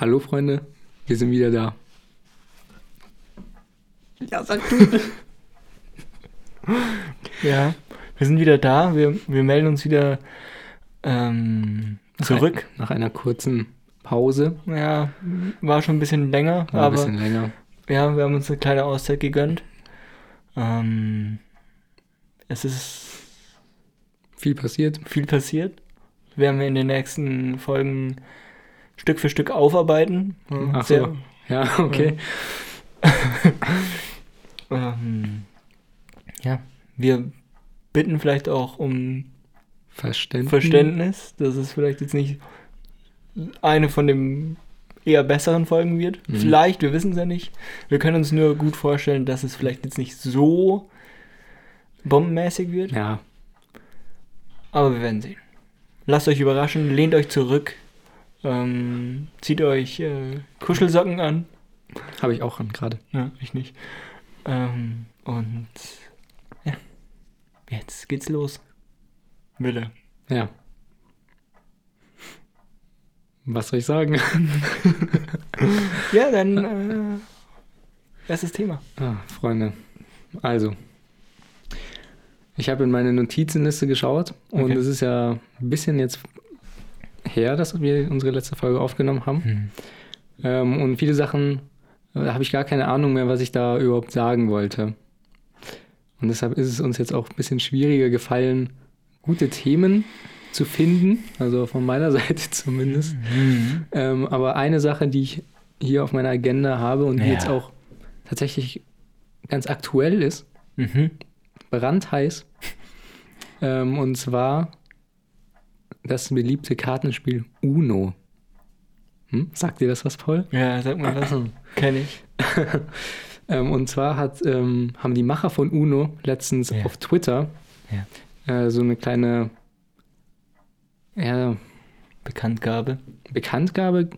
Hallo Freunde, wir sind wieder da. Ja, sag du. Ja, wir sind wieder da. Wir, wir melden uns wieder ähm, zurück. Nach einer kurzen Pause. Ja, war schon ein bisschen länger, War ein aber bisschen länger. ja, wir haben uns eine kleine Auszeit gegönnt. Ähm, es ist Viel passiert. viel passiert. Werden wir in den nächsten Folgen Stück für Stück aufarbeiten. Ach Sehr- so. Ja, okay. Ähm, ja, wir bitten vielleicht auch um Verständnis. Verständnis, dass es vielleicht jetzt nicht eine von den eher besseren Folgen wird. Mhm. Vielleicht, wir wissen es ja nicht. Wir können uns nur gut vorstellen, dass es vielleicht jetzt nicht so bombenmäßig wird, Ja, aber wir werden sehen. Lasst euch überraschen, lehnt euch zurück, ähm, zieht euch äh, Kuschelsocken an. habe ich auch an gerade. Ja, ich nicht. Ähm, und ja, jetzt geht's los. Wille. Ja. Was soll ich sagen? Ja, dann äh, erstes Thema. Ah, Freunde. Also, ich habe in meine Notizenliste geschaut und Okay. es ist ja ein bisschen jetzt her, dass wir unsere letzte Folge aufgenommen haben. Ähm, und viele Sachen äh, habe ich gar keine Ahnung mehr, was ich da überhaupt sagen wollte. Und deshalb ist es uns jetzt auch ein bisschen schwieriger gefallen, gute Themen zu finden, also von meiner Seite zumindest. Mhm. Ähm, aber eine Sache, die ich hier auf meiner Agenda habe und die Ja. jetzt auch tatsächlich ganz aktuell ist, Mhm. brandheiß, ähm, und zwar das beliebte Kartenspiel Uno. Hm? Sagt dir das was, Paul? Ja, sag mal was. Kenn ich. Ähm, und zwar hat, ähm, haben die Macher von Uno letztens Ja. auf Twitter äh, so eine kleine ja, Bekanntgabe. Bekanntgabe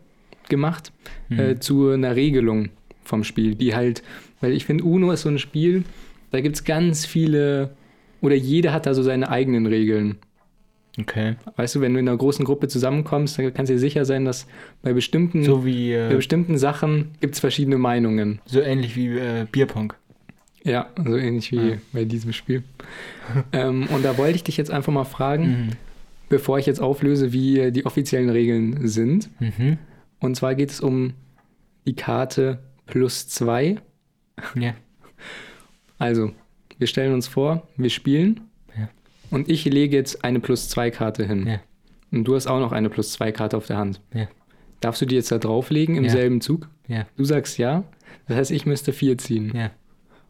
gemacht Mhm. äh, zu einer Regelung vom Spiel, die halt, weil ich finde, Uno ist so ein Spiel, da gibt es ganz viele, oder jeder hat da so seine eigenen Regeln. Okay. Weißt du, wenn du in einer großen Gruppe zusammenkommst, dann kannst du dir sicher sein, dass bei bestimmten, So wie, bei äh, bestimmten Sachen gibt es verschiedene Meinungen. so ähnlich wie äh, Bierpong. Ja, so ähnlich wie Ja. bei diesem Spiel. ähm, und da wollte ich dich jetzt einfach mal fragen, Mhm. bevor ich jetzt auflöse, wie äh, die offiziellen Regeln sind. Mhm. Und zwar geht es um die Karte plus zwei. Ja. Also, wir stellen uns vor, wir spielen. Ja. Und ich lege jetzt eine plus zwei Karte hin. Ja. Und du hast auch noch eine plus zwei Karte auf der Hand. Ja. Darfst du die jetzt da drauflegen im Ja. selben Zug? Ja. Du sagst ja. Das heißt, ich müsste vier ziehen. Ja.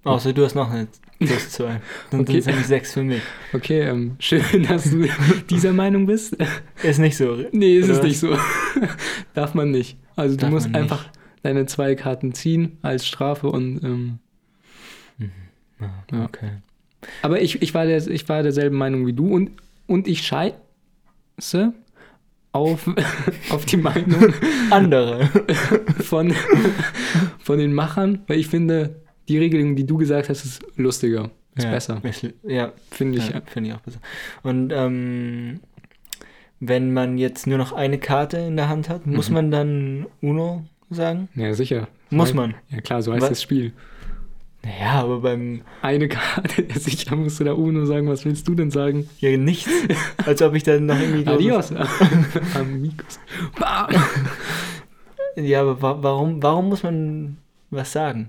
Außer du hast noch eine plus zwei. Dann Okay. sind es sechs für mich. Okay, ähm, schön, dass du dieser Meinung bist. Ist nicht so. Nee, ist Oder es nicht so. Darf man nicht. Also du Darf musst man nicht. einfach deine zwei Karten ziehen als Strafe und ähm, Ja. Okay. Aber ich, ich, war der, ich war derselben Meinung wie du und, und ich scheiße auf, auf die Meinung Andere. von, von den Machern, weil ich finde, die Regelung, die du gesagt hast, ist lustiger. Ist ja. besser. Ist- Ja, Finde ich. ja, finde ich auch besser. Und ähm, wenn man jetzt nur noch eine Karte in der Hand hat, muss Mhm. man dann Uno sagen? Ja, sicher. Muss man. Ja klar, so heißt Was? das Spiel. Naja, aber beim Eine Karte, sicher musst du da Uno sagen. Was willst du denn sagen? ja nichts. Als ob ich dann noch irgendwie. Adios. Amigos. Bam. Ja, aber wa warum, warum muss man was sagen?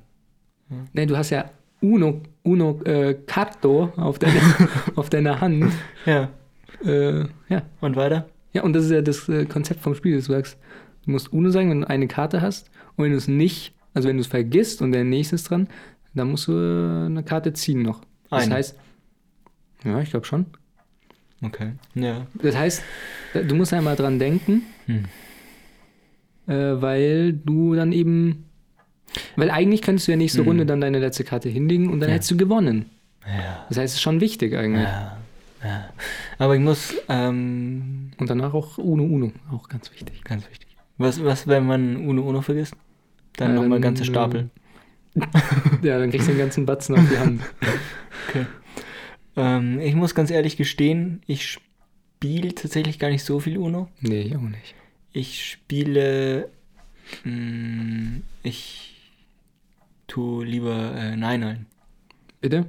Nee, du hast ja Uno, Uno äh, Carto auf deiner, auf deiner Hand. Ja. Äh, ja. Und weiter? ja, und das ist ja das äh, Konzept vom Spiel. Du sagst, du musst Uno sagen, wenn du eine Karte hast. Und wenn du es nicht, also wenn du es vergisst und der nächste ist dran, dann musst du äh, eine Karte ziehen noch. Das Eine. heißt, ja, ich glaube schon. Okay. Ja. Das heißt, du musst einmal dran denken, Hm. äh, weil du dann eben, weil eigentlich könntest du ja nächste Hm. Runde dann deine letzte Karte hinlegen und dann Ja. hättest du gewonnen. Ja. Das heißt, es ist schon wichtig eigentlich. Ja. ja. Aber ich muss, ähm, Und danach auch Uno Uno, auch ganz wichtig. ganz wichtig. Was, was, wenn man Uno Uno vergisst? Dann Ja, nochmal ganze Stapel. Ja, dann kriegst du den ganzen Batzen auf die Hand. Okay. Ähm, ich muss ganz ehrlich gestehen, ich spiele tatsächlich gar nicht so viel Uno. Nee, ich auch nicht. Ich spiele Mm, ich tu lieber äh, Neinhallen. Bitte?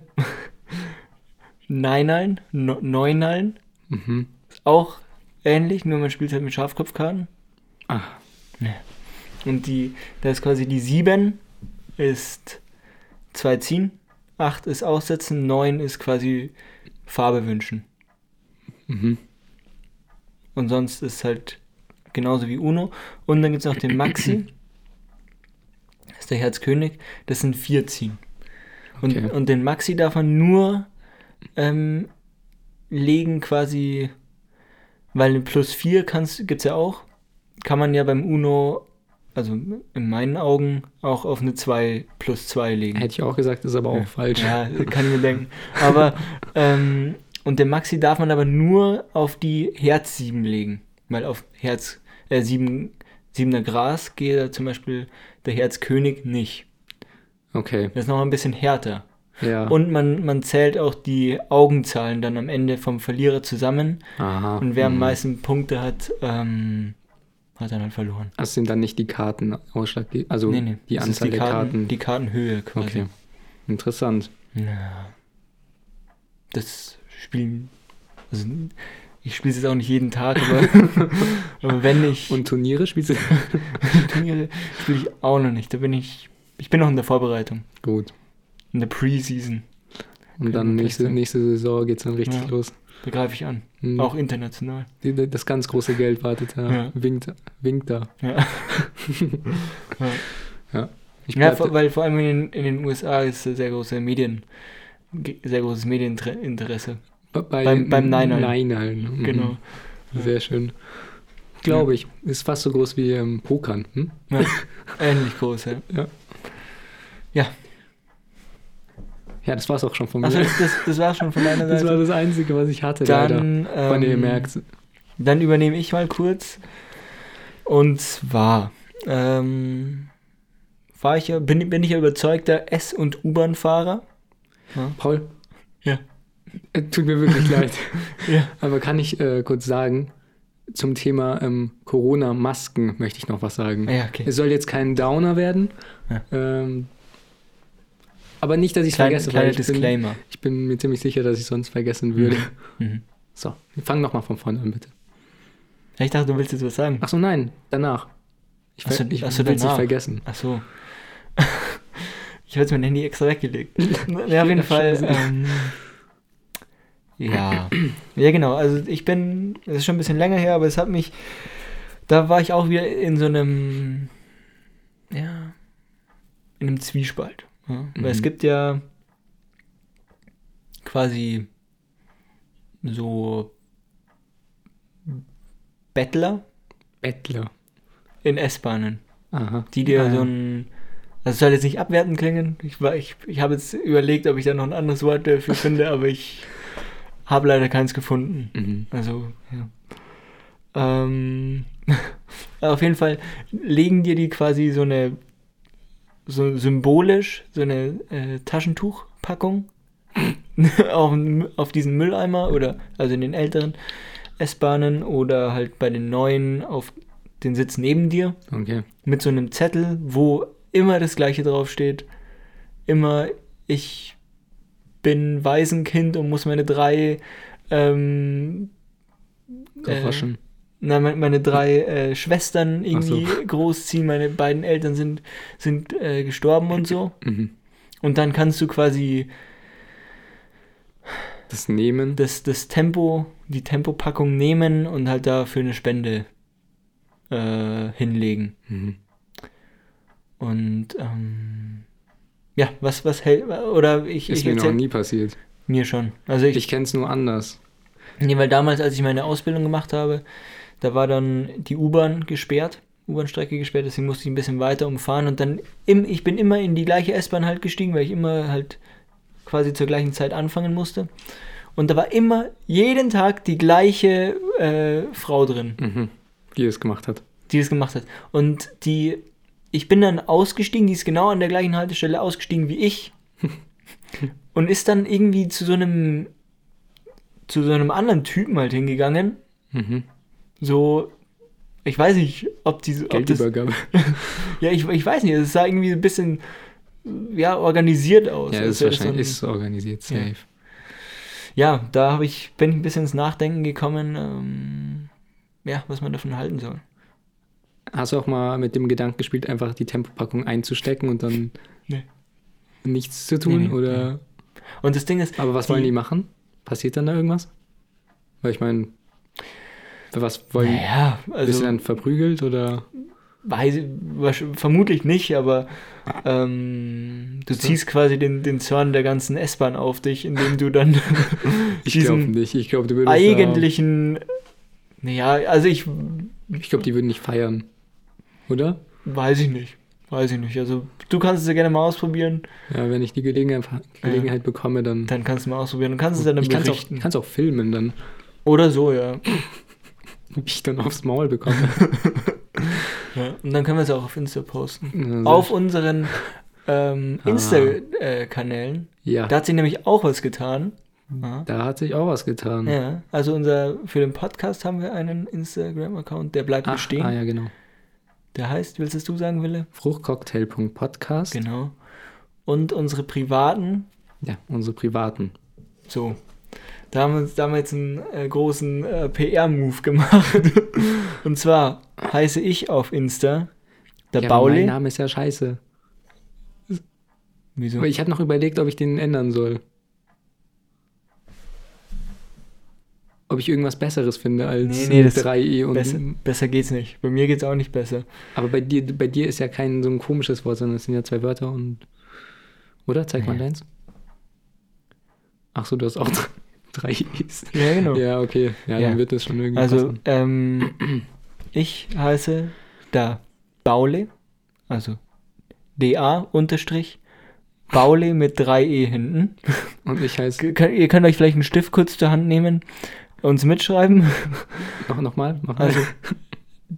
Neinhallen, no, Neunhallen, Mhm. auch ähnlich, nur man spielt halt mit Schafkopfkarten. Ach, Und die, da ist quasi die 7 ist zwei ziehen, 8 ist aussetzen, 9 ist quasi Farbe wünschen. mhm. Und sonst ist halt genauso wie Uno. Und dann gibt es noch den Maxi. Das ist der Herzkönig. Das sind vier ziehen. Und, Okay. und den Maxi darf man nur ähm, legen quasi, weil eine plus 4 gibt es ja auch. Kann man ja beim Uno, also in meinen Augen, auch auf eine 2 plus 2 legen. Hätte ich auch gesagt, ist aber auch falsch. Ja, kann ich mir denken. Aber, ähm, und den Maxi darf man aber nur auf die Herz 7 legen. Weil auf Herz äh, 7, 7er Gras geht da zum Beispiel der Herzkönig nicht. Okay, Das ist noch ein bisschen härter. ja. Und man, man zählt auch die Augenzahlen dann am Ende vom Verlierer zusammen. Aha. Und wer am mhm. meisten Punkte hat, ähm, hat dann halt verloren. Das sind dann nicht die Karten ausschlaggebend, also die das ist Anzahl der Karten. Die Kartenhöhe quasi. okay, interessant. Ja. Das Spielen. Also, ich spiele es jetzt auch nicht jeden Tag, aber, aber wenn ich Und Turniere spielst du? Turniere spiele ich auch noch nicht. Da bin ich. Ich bin noch in der Vorbereitung. Gut. In der Preseason. Und Können dann nächste, nächste Saison geht's dann richtig Ja. los. Da greife ich an. Mhm. Auch international. Das ganz große Geld wartet da. Ja. Winkt, winkt da. Ja. Ja, bleib vor, weil vor allem in den, in den USA ist sehr große Medien. Sehr großes Medieninteresse. bei, beim- beim Neinhallen. Neinhallen. Mhm. Genau. Sehr schön. Glaube ich. Ist fast so groß wie ähm, Pokern. Hm? Ja. Ähnlich groß, ja. Ja, das war's auch schon von mir. Achso, das, das, war schon von deiner das war Seite. das Einzige, was ich hatte, leider. Dann, ihr ähm, merkt. Dann übernehme ich mal kurz. Und zwar ähm, fahr ich ja, bin, bin ich ja überzeugter S- und U-Bahn-Fahrer. Paul? Ja. Äh, Tut mir wirklich leid. Ja. Aber kann ich äh, kurz sagen, zum Thema ähm, Corona-Masken möchte ich noch was sagen. Ja, okay. Es soll jetzt kein Downer werden. Ja. Ähm, aber nicht, dass ich es vergesse, kleiner weil ich bin, Disclaimer. ich bin mir ziemlich sicher, dass ich sonst vergessen würde. Mhm. So, wir fangen nochmal von vorne an, bitte. Ich dachte, du willst jetzt was sagen. Ach so, nein, danach. Ich, Ach so, ver ich will es nicht vergessen. Ach so. ich habe jetzt mein Handy extra weggelegt. ja, auf jeden Fall. Ähm, ja. Ja, genau. Also ich bin, das ist schon ein bisschen länger her, aber es hat mich, da war ich auch wieder in so einem, ja, in einem Zwiespalt. Ja? Weil es Mhm. gibt ja quasi so Bettler Bettler. in S-Bahnen. Die dir Ah, so ja. ein. Also es soll jetzt nicht abwertend klingen. Ich, war- ich, ich habe jetzt überlegt, ob ich da noch ein anderes Wort dafür finde, aber ich habe leider keins gefunden. Mhm. Also, ja. Ähm, auf jeden Fall legen dir die quasi so eine, so symbolisch, so eine äh, Taschentuchpackung auf, auf diesen Mülleimer oder also in den älteren S-Bahnen oder halt bei den neuen auf den Sitz neben dir Okay. mit so einem Zettel, wo immer das gleiche draufsteht. Immer, ich bin Waisenkind und muss meine drei, ähm, Drauf waschen. Na, meine, drei äh, Schwestern irgendwie Ach großziehen. Meine beiden Eltern sind, sind äh, gestorben und so. Mhm. Und dann kannst du quasi Das Nehmen. das, das Tempo, die Tempopackung nehmen und halt dafür eine Spende äh, hinlegen. Mhm. Und ähm, ja, was, was hält, oder ich, Ist ich mir noch erzähl, nie passiert. mir schon. Also ich, Ich kenne es nur anders. nee, weil damals, als ich meine Ausbildung gemacht habe, da war dann die U-Bahn gesperrt, U-Bahn-Strecke gesperrt, deswegen musste ich ein bisschen weiter umfahren und dann, im, ich bin immer in die gleiche S-Bahn halt gestiegen, weil ich immer halt quasi zur gleichen Zeit anfangen musste. Und da war immer jeden Tag die gleiche äh, Frau drin. Mhm. Die es gemacht hat. die das gemacht hat. Und die, ich bin dann ausgestiegen, die ist genau an der gleichen Haltestelle ausgestiegen wie ich. und ist dann irgendwie zu so einem, zu so einem anderen Typen halt hingegangen. Mhm. So, Ich weiß nicht, ob diese. Das, Geldübergabe. ja, ich, ich weiß nicht, es sah irgendwie ein bisschen ja, organisiert aus. Ja, Als ist das wahrscheinlich so ein- ist organisiert, Ja. safe. ja, da habe ich, bin ich ein bisschen ins Nachdenken gekommen, ähm, ja, was man davon halten soll. Hast du auch mal mit dem Gedanken gespielt, einfach die Tempopackung einzustecken und dann Nee. nichts zu tun? Nee, nee, oder? Und das Ding ist, Aber was Die- wollen die machen? Passiert dann da irgendwas? Weil ich meine, was wollen naja, Bist du also dann verprügelt oder? weiß, vermutlich nicht, aber ähm, du ziehst quasi den, den Zorn der ganzen S-Bahn auf dich, indem du dann Ich glaube diesen nicht. Ich glaube, du würdest. eigentlichen, naja, also ich ich glaube, die würden nicht feiern. Oder? weiß ich nicht, weiß ich nicht. Also du kannst es ja gerne mal ausprobieren, Ja, wenn ich die Gelegenheit, Gelegenheit bekomme, dann. dann kannst du mal ausprobieren und kannst es dann ich kann es auch, berichten. kann's auch filmen, dann, Oder so, ja. wie ich dann aufs Maul bekomme. ja. Und dann können wir es auch auf Insta posten. Also, Auf unseren ähm, Ah. Insta-Kanälen. ja, Da hat sich nämlich auch was getan. Ja. da hat sich auch was getan. Ja, also unser, für den Podcast haben wir einen Instagram-Account, der bleibt Ach, bestehen. ah, ja, genau. Der heißt, willst es du sagen, Wille? Fruchtcocktail.podcast. Genau. Und unsere privaten, Ja, unsere privaten. so. Da haben wir, uns, da haben wir jetzt einen äh, großen äh, PR-Move gemacht. Und zwar heiße ich auf Insta der ja, aber Mein Bauli. Name ist ja scheiße. Wieso? Aber ich habe noch überlegt, ob ich den ändern soll. Ob ich irgendwas Besseres finde als Nee, nee, das- 3e und. Besser, besser geht's nicht. Bei mir geht's auch nicht besser. Aber bei dir, bei dir ist ja kein so ein komisches Wort, sondern es sind ja zwei Wörter und. Oder? Zeig mal Nee. deins. Ach so, du hast auch drei I's. Ja, genau. Ja, okay. Ja, Ja. dann wird das schon irgendwie Also, ähm, ich heiße da Baule, also DA unterstrich Baule mit 3E hinten. Und ich heiße. Ihr könnt euch vielleicht einen Stift kurz zur Hand nehmen, uns mitschreiben. Noch, noch mal? Also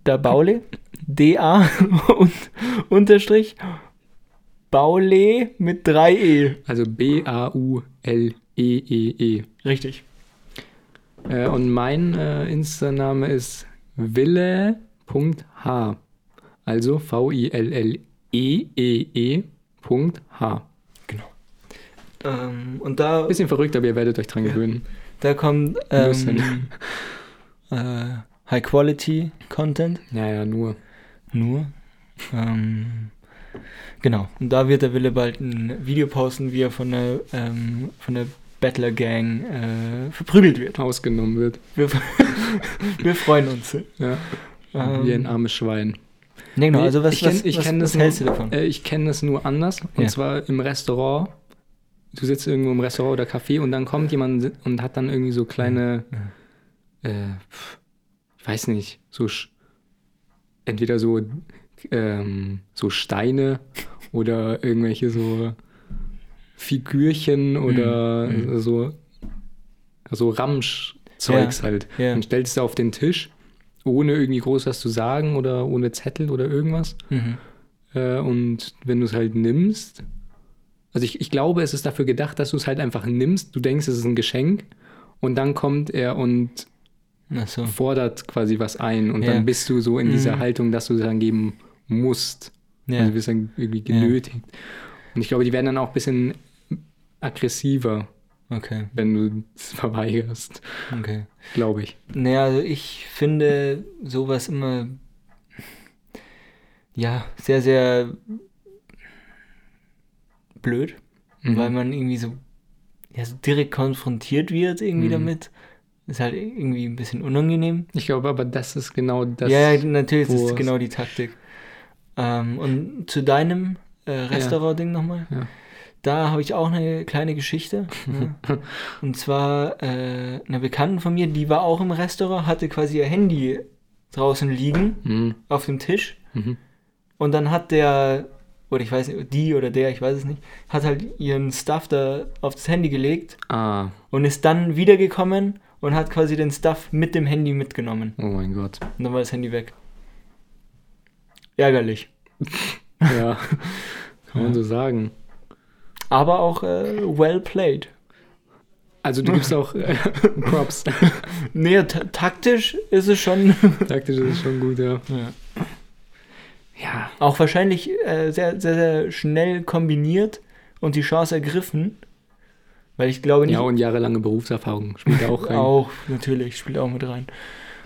da Baule, DA und unterstrich Baule mit 3E. Also B-A-U-L-E-E-E. Richtig. Äh, und mein äh, Insta-Name ist wille.h. Also V-I-L-L-E-E-E.h. Ähm, und da, Bisschen verrückt, aber ihr werdet euch dran gewöhnen. da kommt ähm, äh, High Quality Content. Ja, ja, nur. Nur. Ähm, genau. Und da wird der Wille bald ein Video posten, wie er von der, ähm, von der Battler Gang äh, verprügelt wird. Ausgenommen wird. Wir, wir freuen uns. Ja. Ähm, Wie ein armes Schwein. Nee, genau. Also was, ich kenn- was, ich was, kenn was das hältst du nur- davon? Äh, ich kenne es nur anders. Und Ja. zwar im Restaurant. Du sitzt irgendwo im Restaurant oder Café und dann kommt jemand und hat dann irgendwie so kleine, äh, pf, ich weiß nicht, so sch- entweder so, ähm, so Steine oder irgendwelche so Figürchen oder Mhm. so, so Ramsch-Zeugs halt. Ja. Dann stellst du auf den Tisch, ohne irgendwie groß was zu sagen oder ohne Zettel oder irgendwas. Mhm. Äh, und wenn du es halt nimmst, also ich, ich glaube, es ist dafür gedacht, dass du es halt einfach nimmst, du denkst, es ist ein Geschenk und dann kommt er und so. fordert quasi was ein und Ja. dann bist du so in dieser Mhm. Haltung, dass du es dann geben musst. Ja. Also du bist dann irgendwie Ja. genötigt. Und ich glaube, die werden dann auch ein bisschen aggressiver, Okay, wenn du es verweigerst, okay. glaube ich. Naja, also ich finde sowas immer ja sehr, sehr blöd, Mhm. weil man irgendwie so, ja, so direkt konfrontiert wird irgendwie Mhm. damit. Ist halt irgendwie ein bisschen unangenehm. Ich glaube aber, das ist genau das. ja, ja, natürlich, ist es- genau die Taktik. Ähm, und zu deinem äh, Restaurant-Ding nochmal. Ja. Da habe ich auch eine kleine Geschichte. ja. Und zwar äh, eine Bekannten von mir, die war auch im Restaurant, hatte quasi ihr Handy draußen liegen Mhm. auf dem Tisch. Mhm. Und dann hat der, oder ich weiß nicht, die oder der, ich weiß es nicht, hat halt ihren Stuff da auf das Handy gelegt Ah, und ist dann wiedergekommen und hat quasi den Stuff mit dem Handy mitgenommen. oh mein Gott. Und dann war das Handy weg. Ärgerlich. Ja, kann man so sagen. Aber auch äh, well played. Also du gibst auch äh, Props. Nee, ta taktisch ist es schon. Taktisch ist es schon gut, ja. Ja. Ja, Auch wahrscheinlich äh, sehr, sehr, sehr schnell kombiniert und die Chance ergriffen. Weil ich glaube nicht. ja und jahrelange Berufserfahrung spielt auch rein. auch, natürlich, spielt auch mit rein.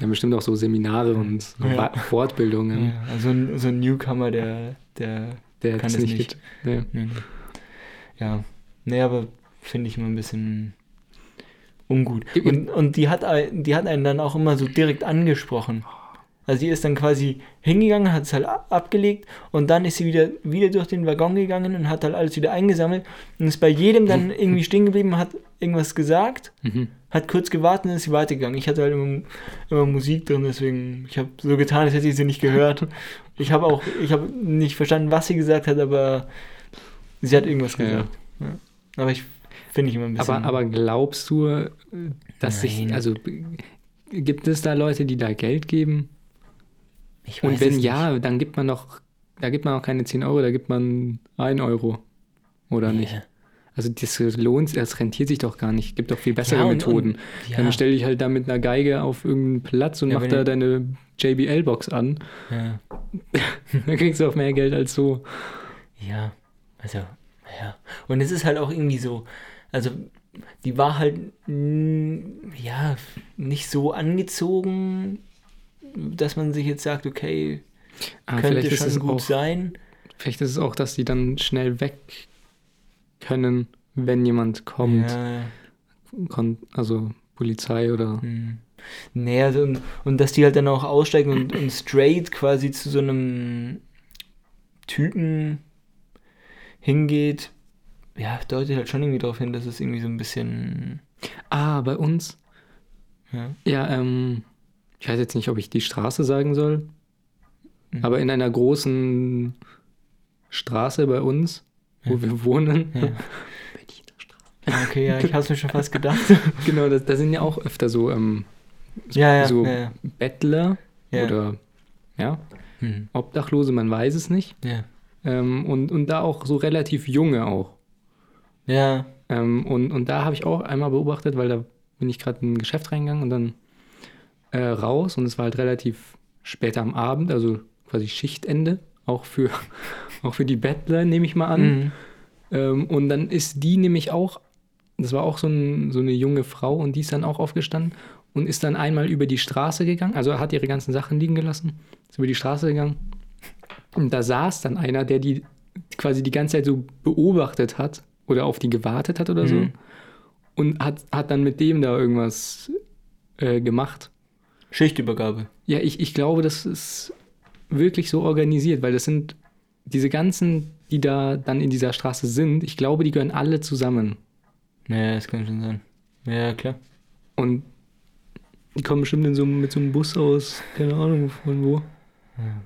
Ja, bestimmt auch so Seminare und Ja. Fortbildungen, Ja, also ein, so ein Newcomer, der, der der Kann das es nicht nicht. Nee, nee. Ja. Nee, aber finde ich immer ein bisschen ungut. Und, und die, hat, die hat einen dann auch immer so direkt angesprochen. Also die ist dann quasi hingegangen, hat es halt abgelegt und dann ist sie wieder, wieder durch den Waggon gegangen und hat halt alles wieder eingesammelt und ist bei jedem dann irgendwie stehen geblieben, hat irgendwas gesagt, Mhm. hat kurz gewartet und ist sie weitergegangen. Ich hatte halt immer, immer Musik drin, deswegen, ich habe so getan, als hätte ich sie nicht gehört. Ich habe auch, ich habe nicht verstanden, was sie gesagt hat, aber sie hat irgendwas Ja. gesagt. Ja. Aber ich finde ich immer ein bisschen. Aber, aber glaubst du, dass sich, also gibt es da Leute, die da Geld geben? ich Und weiß wenn es ja, dann gibt man doch, da gibt man auch keine 10 Euro, da gibt man 1 Euro. Oder nicht. nicht? Also das lohnt, das rentiert sich doch gar nicht. Gibt doch viel bessere Ja, und- Methoden. und- ja. Dann stell dich halt da mit einer Geige auf irgendeinen Platz und Ja, mach wenn da deine JBL-Box an. Ja. Dann kriegst du auch mehr Geld als so. Ja, also, ja. Und es ist halt auch irgendwie so, also, die war halt, ja, nicht so angezogen, dass man sich jetzt sagt, okay, Ah, könnte schon es gut auch, sein. vielleicht ist es auch, dass die dann schnell weg können, wenn jemand kommt. Ja, also Polizei oder. hm. Nee, also, und, und dass die halt dann auch aussteigen und, und straight quasi zu so einem Typen hingeht, ja, deutet halt schon irgendwie darauf hin, dass es irgendwie so ein bisschen, Ah, bei uns. ja, Ja, ähm, ich weiß jetzt nicht, ob ich die Straße sagen soll, Mhm. aber in einer großen Straße bei uns, wo wir wohnen, Ja. Straße. Okay, ja, ich hab's mir schon fast gedacht. genau, da, sind ja auch öfter so, ähm, ja, ja, so ja, ja. Bettler Ja. oder ja, Hm. Obdachlose, man weiß es nicht. Ja. Ähm, und, und da auch so relativ junge auch. Ja. Ähm, und, und da habe ich auch einmal beobachtet, weil da bin ich gerade in ein Geschäft reingegangen und dann äh, raus und es war halt relativ spät am Abend, also quasi Schichtende, auch für, auch für die Bettler, nehme ich mal an. Mhm. Ähm, und dann ist die nämlich auch, das war auch so, ein, so eine junge Frau und die ist dann auch aufgestanden und ist dann einmal über die Straße gegangen, also hat ihre ganzen Sachen liegen gelassen, ist über die Straße gegangen. Und da saß dann einer, der die quasi die ganze Zeit so beobachtet hat oder auf die gewartet hat oder so Mhm. und hat, hat dann mit dem da irgendwas äh, gemacht. Schichtübergabe. Ja, ich, ich glaube, das ist wirklich so organisiert, weil das sind diese ganzen, die da dann in dieser Straße sind, ich glaube, die gehören alle zusammen. Ja, das kann schon sein. Ja, klar. Und die kommen bestimmt in so, mit so einem Bus aus, keine Ahnung von wo. Ja,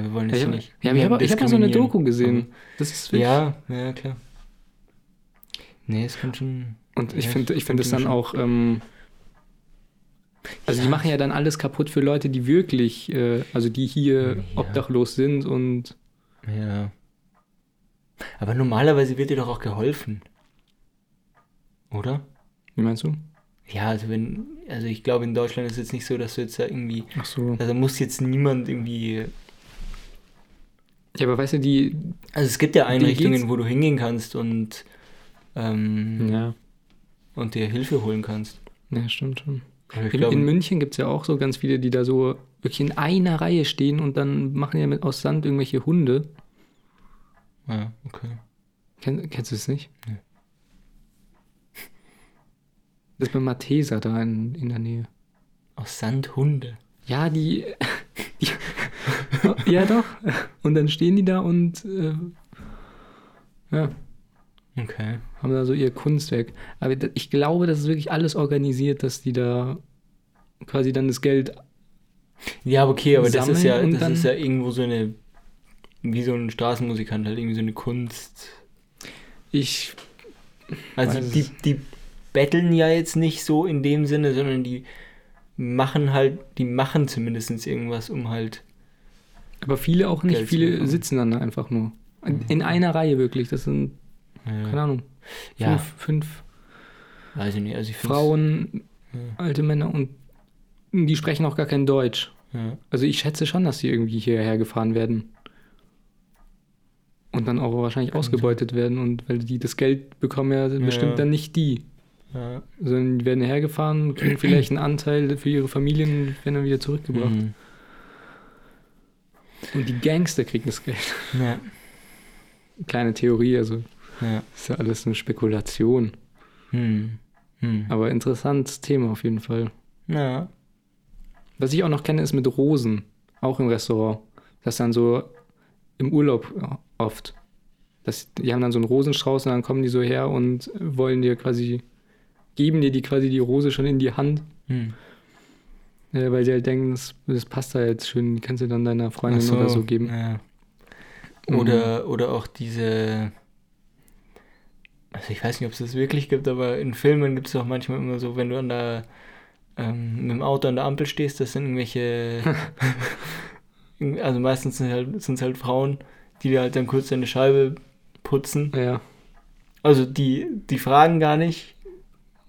wir wollen Ja, jetzt ich habe nicht. ja, ich hab, ich hab mal so eine. Doku gesehen. Das ist wirklich, Ja, ja, klar. Nee, es kann schon. Und ich Ja, finde ich find das find dann schon. auch, ähm, also die Ja. machen ja dann alles kaputt für Leute, die wirklich, äh, also die hier Ja. obdachlos sind und Ja. Aber normalerweise wird dir doch auch geholfen. Oder? wie meinst du? Ja, also wenn, also ich glaube in Deutschland ist es jetzt nicht so, dass du jetzt irgendwie, Ach so. also muss jetzt niemand irgendwie, Ja, aber weißt du, die, also es gibt ja Einrichtungen, wo du hingehen kannst und, ähm, ja, und dir Hilfe holen kannst. ja stimmt schon. In, glaube, in München gibt es ja auch so ganz viele, die da so wirklich in einer Reihe stehen und dann machen ja mit aus Sand irgendwelche Hunde. ja, okay. Kenn, kennst du es nicht? Nee. Das ist bei Matheser da in, in der Nähe. Aus Sand Hunde. Ja, die, die ja doch. Und dann stehen die da und äh, ja, Okay. haben da so ihr Kunstwerk. Aber ich glaube, das ist wirklich alles organisiert, dass die da quasi dann das Geld. Ja, okay, aber das ist ja, das ist ja irgendwo so eine, wie so ein Straßenmusikant, halt irgendwie so eine Kunst. Ich. Also die, die betteln ja jetzt nicht so in dem Sinne, sondern die machen halt, die machen zumindest irgendwas, um halt. Aber viele auch nicht. Geld viele sitzen dann da einfach nur. In, in einer Reihe wirklich. Das sind, keine Ja, Ahnung, ja, fünf, fünf Weiß ich nicht. Also ich Frauen, Ja. alte Männer und die sprechen auch gar kein Deutsch. Also ich schätze schon, dass sie irgendwie hierher gefahren werden. Und dann auch wahrscheinlich ausgebeutet werden. Und weil die das Geld bekommen ja bestimmt dann nicht die. Sondern die werden hergefahren, kriegen vielleicht einen Anteil für ihre Familien und werden dann wieder zurückgebracht. Mhm. Und die Gangster kriegen das Geld. Ja. Kleine Theorie, also Ja. ist ja alles eine Spekulation. Hm. Hm. Aber interessantes Thema auf jeden Fall. Ja. Was ich auch noch kenne, ist mit Rosen. Auch im Restaurant. Das dann so im Urlaub oft. Das, die haben dann so einen Rosenstrauß und dann kommen die so her und wollen dir quasi, geben dir die quasi die Rose schon in die Hand, Hm. Äh, weil sie halt denken, das, das passt da jetzt schön, die kannst du dann deiner Freundin Ach oder so geben. Ja. Mhm. Oder, oder auch diese. Also ich weiß nicht, ob es das wirklich gibt, aber in Filmen gibt es auch manchmal immer so, wenn du an der ähm, mit dem Auto an der Ampel stehst, das sind irgendwelche. also meistens sind halt, sind's halt Frauen, die dir halt dann kurz deine Scheibe putzen. Ja, Also die, die fragen gar nicht,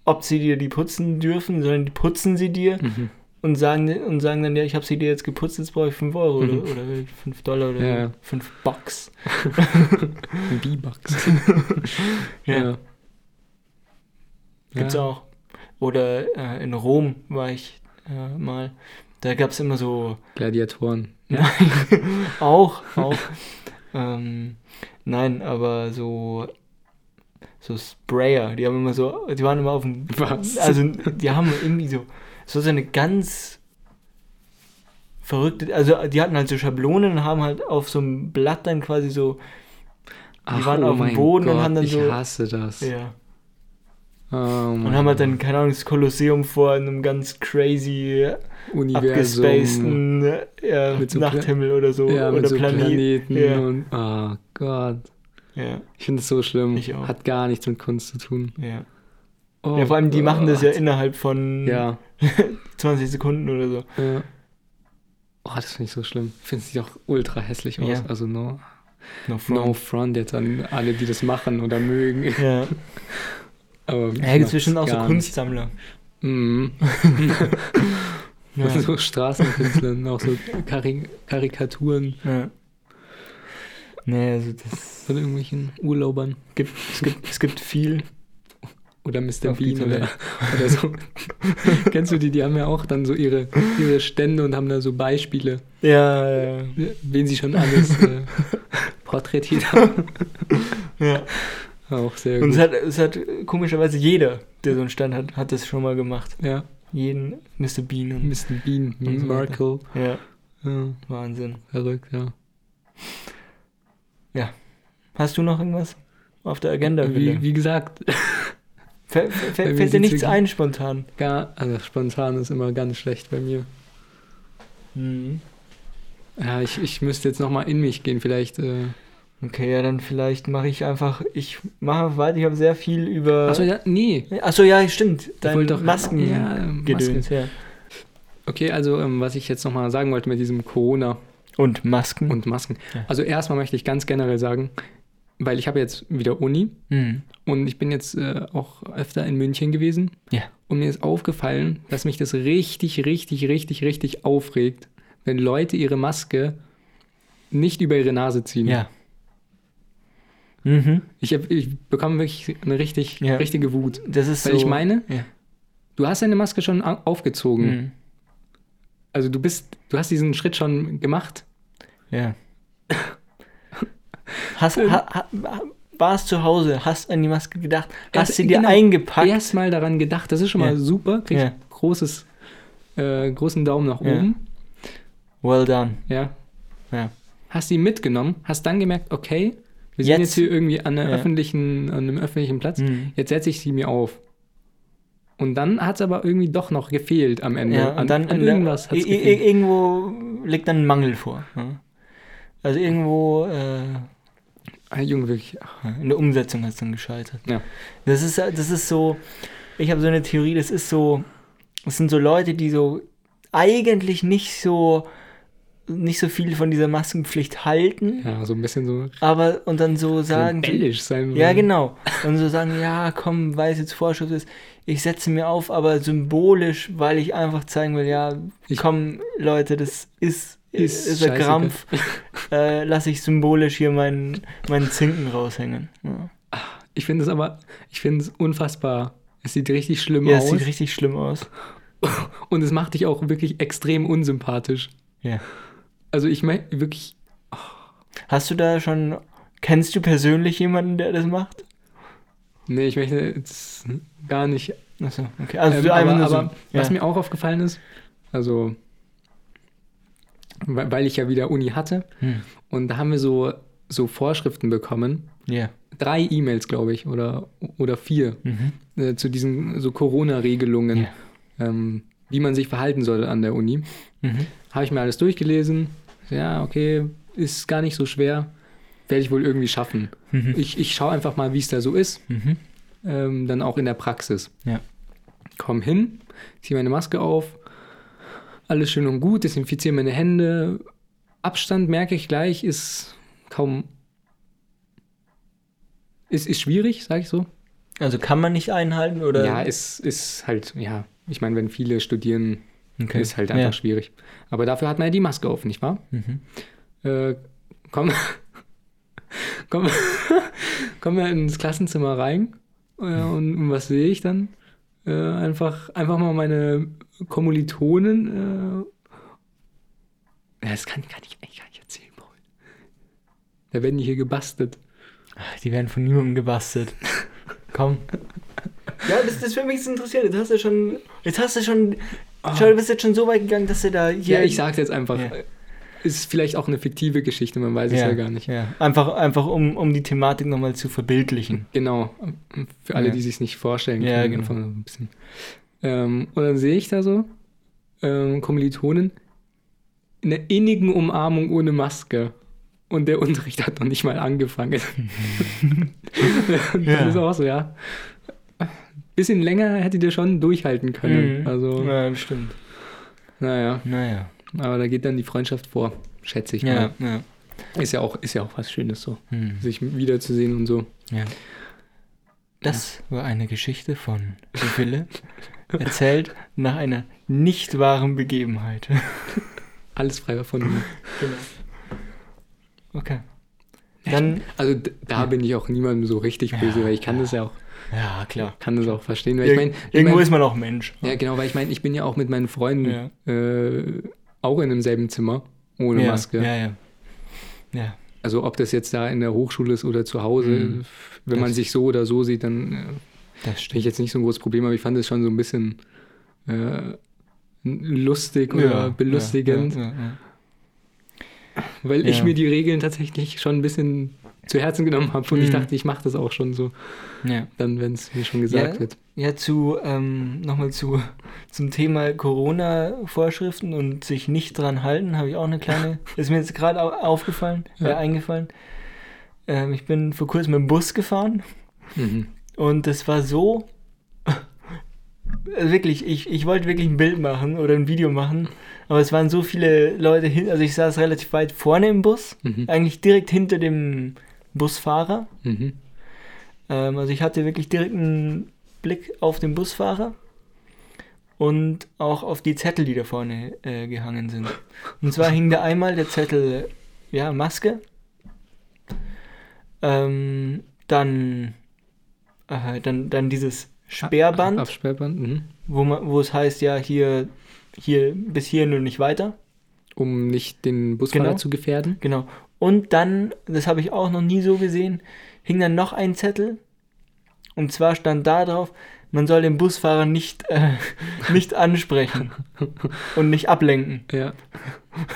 ob sie dir die putzen dürfen, sondern die putzen sie dir mhm. Und sagen, und sagen dann, ja, ich habe sie dir jetzt geputzt, jetzt brauche ich 5 Euro Mhm. oder, oder 5 Dollar oder Ja, ja. 5 Bucks. B-Bucks. Ja. Gibt's Ja. auch. Oder äh, in Rom war ich äh, mal. Da gab es immer so. Gladiatoren. Nein, auch, auch. ähm, nein, aber so. So Sprayer, die haben immer so, die waren immer auf dem. Was? Also, die haben irgendwie so. So so eine ganz verrückte. Also, die hatten halt so Schablonen und haben halt auf so einem Blatt dann quasi so. Ach, waren oh auf dem Boden und Gott, haben dann ich so- hasse das. Ja. Oh Und haben halt dann, keine Ahnung, das Kolosseum vor einem ganz crazy Universum. abgespaceden äh, Mit so Nachthimmel oder so. ja, mit oder so Planet. Planeten Ja. und oh Gott. Ja, Ich finde es so schlimm. Ich auch. Hat gar nichts mit Kunst zu tun. ja. Oh ja, vor allem, die machen das ja Gott. innerhalb von Ja, 20 Sekunden oder so. ja. Oh, das finde ich so schlimm. Ich finde es auch ultra hässlich aus. Ja. Also no, No front. no front jetzt an alle, die das machen oder mögen. Ja, Aber ja gibt es bestimmt auch so Kunstsammler. Mhm. Ja. So Straßenkünstlern, auch so Karik Karikaturen ja. Nee, also das von irgendwelchen Urlaubern. gibt, es gibt, es gibt viel. Oder Mr. Auf Bean oder, oder so. Kennst du die? Die haben ja auch dann so ihre, ihre Stände und haben da so Beispiele, Ja, ja, wen sie schon alles äh, porträtiert haben. ja. Auch sehr Und gut. es hat, es hat komischerweise jeder, der so einen Stand hat, hat das schon mal gemacht. ja, Jeden Mr. Bean und Mr. Bean, Und so Merkel. ja, Ja, Wahnsinn. verrückt, ja. Hast du noch irgendwas auf der Agenda? Wie, wie gesagt, Fällt, dir nichts wirklich- ein spontan? gar, also spontan ist immer ganz schlecht bei mir. Mhm. Ja, ich, ich müsste jetzt nochmal in mich gehen, vielleicht. Äh, Okay, ja, dann vielleicht mache ich einfach, ich mache weiter, ich habe sehr viel über... achso, ja, nee. Achso, ja, stimmt, dein doch- Masken ja, ähm, Gedöns, ja. Okay, also ähm, was ich jetzt nochmal sagen wollte mit diesem Corona Und Masken. und Masken. Ja. Also erstmal möchte ich ganz generell sagen, weil ich habe jetzt wieder Uni Mhm. und ich bin jetzt äh, auch öfter in München gewesen. Ja. Und mir ist aufgefallen, dass mich das richtig, richtig, richtig, richtig aufregt, wenn Leute ihre Maske nicht über ihre Nase ziehen. Ja. Mhm. Ich, hab, ich bekomme wirklich eine richtig, Ja. richtige Wut. Das ist Weil so... ich meine, Ja. du hast deine Maske schon au- aufgezogen. Mhm. Also du bist, du hast diesen Schritt schon gemacht. Ja. Hast, ha, ha, warst zu Hause, hast an die Maske gedacht, hast Erst- sie dir genau, eingepackt. Erstmal daran gedacht, das ist schon mal Ja. super, kriegst Ja. großes, äh, großen Daumen nach Ja. oben. Well done. Ja. Ja. Hast die mitgenommen, hast dann gemerkt, okay, wir sind Jetzt- jetzt hier irgendwie an, einer Ja. öffentlichen, an einem öffentlichen Platz, Mhm. jetzt setze ich sie mir auf. Und dann hat es aber irgendwie doch noch gefehlt am Ende. Ja, an, und dann an in der- irgendwas hat es irgendwo liegt dann ein Mangel vor. Ja. Also irgendwo äh, Junge, wirklich. in der Umsetzung hat es dann gescheitert. Ja. Das ist, das ist so, ich habe so eine Theorie, das ist so, das sind so Leute, die so eigentlich nicht so nicht so viel von dieser Maskenpflicht halten, Ja, so ein bisschen so aber und dann so sagen, rebellisch sein ja wollen. genau, und so sagen, ja komm, weil es jetzt Vorschrift ist, ich setze mir auf, aber symbolisch, weil ich einfach zeigen will, ja, Ich- komm Leute, das ist, ist, ist ein. Krampf, äh, lasse ich symbolisch hier meinen, meinen Zinken raushängen. Ja, Ich finde es aber, ich finde es unfassbar. Es sieht richtig schlimm ja es aus. sieht richtig schlimm aus. und es macht dich auch wirklich extrem unsympathisch. Ja. Also ich meine wirklich, Hast du da schon, kennst du persönlich jemanden, der das macht? nee, ich möchte jetzt gar nicht. Achso, okay. Also Ähm, aber so, aber was ja. mir auch aufgefallen ist, also weil ich ja wieder Uni hatte Hm. und da haben wir so, so Vorschriften bekommen. Ja. Drei E-Mails, glaube ich, oder, oder vier Mhm. äh, zu diesen so Corona-Regelungen, Ja. ähm, wie man sich verhalten soll an der Uni. Mhm. Habe ich mir alles durchgelesen. Ja, okay, ist gar nicht so schwer. Werde ich wohl irgendwie schaffen. Mhm. Ich, ich schaue einfach mal, wie es da so ist. Mhm. Ähm, dann auch in der Praxis. Ja. Komm hin, ziehe meine Maske auf. Alles schön und gut, desinfiziere meine Hände. Abstand merke ich gleich, ist kaum. Ist, ist schwierig, sage ich so. Also kann man nicht einhalten oder? Ja, ist, ist halt, ja. Ich meine, wenn viele studieren, okay. ist halt einfach ja. schwierig. Aber dafür hat man ja die Maske auf, nicht wahr? Mhm. Äh, komm, komm, kommen wir ins Klassenzimmer rein äh, und, und was sehe ich dann? Äh, einfach, einfach mal meine Kommilitonen. Äh, ja, das kann, kann ich eigentlich gar nicht erzählen, Paul. Da werden die hier gebastelt. Ach, Die werden von niemandem gebastelt. Komm. Ja, das, das würde mich jetzt interessieren. Jetzt hast du schon. Jetzt hast du schon. Schau, du bist jetzt schon so weit gegangen, dass du da hier. Ja, ich sag's jetzt einfach. Ja. Ist vielleicht auch eine fiktive Geschichte, man weiß es ja, gar nicht. Ja. Einfach, einfach um, um die Thematik nochmal zu verbildlichen. Genau, für alle, Ja. die sich nicht vorstellen können. Ja, genau. ein bisschen. Ähm, und dann sehe ich da so ähm, Kommilitonen in einer innigen Umarmung ohne Maske. Und der Unterricht hat noch nicht mal angefangen. und. Das ist auch so, ja. Bisschen länger hättet ihr schon durchhalten können. Mhm. Also, Ja, stimmt. naja. Naja. Aber da geht dann die Freundschaft vor, schätze ich Ja, mal. ja. Ist ja auch, ist ja auch was Schönes so, Hm. sich wiederzusehen und so. ja. Das war eine Geschichte von Sibylle, erzählt nach einer nicht wahren Begebenheit. Alles frei davon. Genau. Okay. Dann, Also da bin ich auch niemandem so richtig böse, Ja, weil ich kann das ja auch, ja, klar. kann das auch verstehen. Weil ich mein, ich Irgendwo mein, ist man auch Mensch. ja genau, weil ich meine, ich bin ja auch mit meinen Freunden Ja. äh, auch in demselben Zimmer ohne ja, Maske. Ja, ja. Ja, Also ob das jetzt da in der Hochschule ist oder zu Hause, Mhm. wenn man Das- sich so oder so sieht, dann äh, finde ich jetzt nicht so ein großes Problem, aber ich fand es schon so ein bisschen äh, lustig oder Ja, belustigend, weil ich mir die Regeln tatsächlich schon ein bisschen zu Herzen genommen habe und ich Mhm. dachte, ich mache das auch schon so, dann wenn es mir schon gesagt wird. Ja, zu, ähm, nochmal zu, zum Thema Corona-Vorschriften und sich nicht dran halten, habe ich auch eine kleine, ist mir jetzt gerade au aufgefallen, äh, Ja. eingefallen. Ähm, ich bin vor kurzem mit dem Bus gefahren Mhm. und das war so, also wirklich, ich, ich wollte wirklich ein Bild machen oder ein Video machen, aber es waren so viele Leute hin, also ich saß relativ weit vorne im Bus, Mhm. eigentlich direkt hinter dem Busfahrer. Mhm. Ähm, also ich hatte wirklich direkt einen Blick auf den Busfahrer und auch auf die Zettel, die da vorne äh, gehangen sind. Und zwar hing da einmal der Zettel, ja, Maske. Ähm, dann, äh, dann, dann dieses Sperrband, Auf Sperrband, mhm. wo, man, wo es heißt, ja, hier, hier bis hierhin und nicht weiter. um nicht den Busfahrer Genau. zu gefährden. Genau. Und dann, das habe ich auch noch nie so gesehen, hing dann noch ein Zettel. Und zwar stand da drauf, man soll den Busfahrer nicht, äh, nicht ansprechen und nicht ablenken. Ja.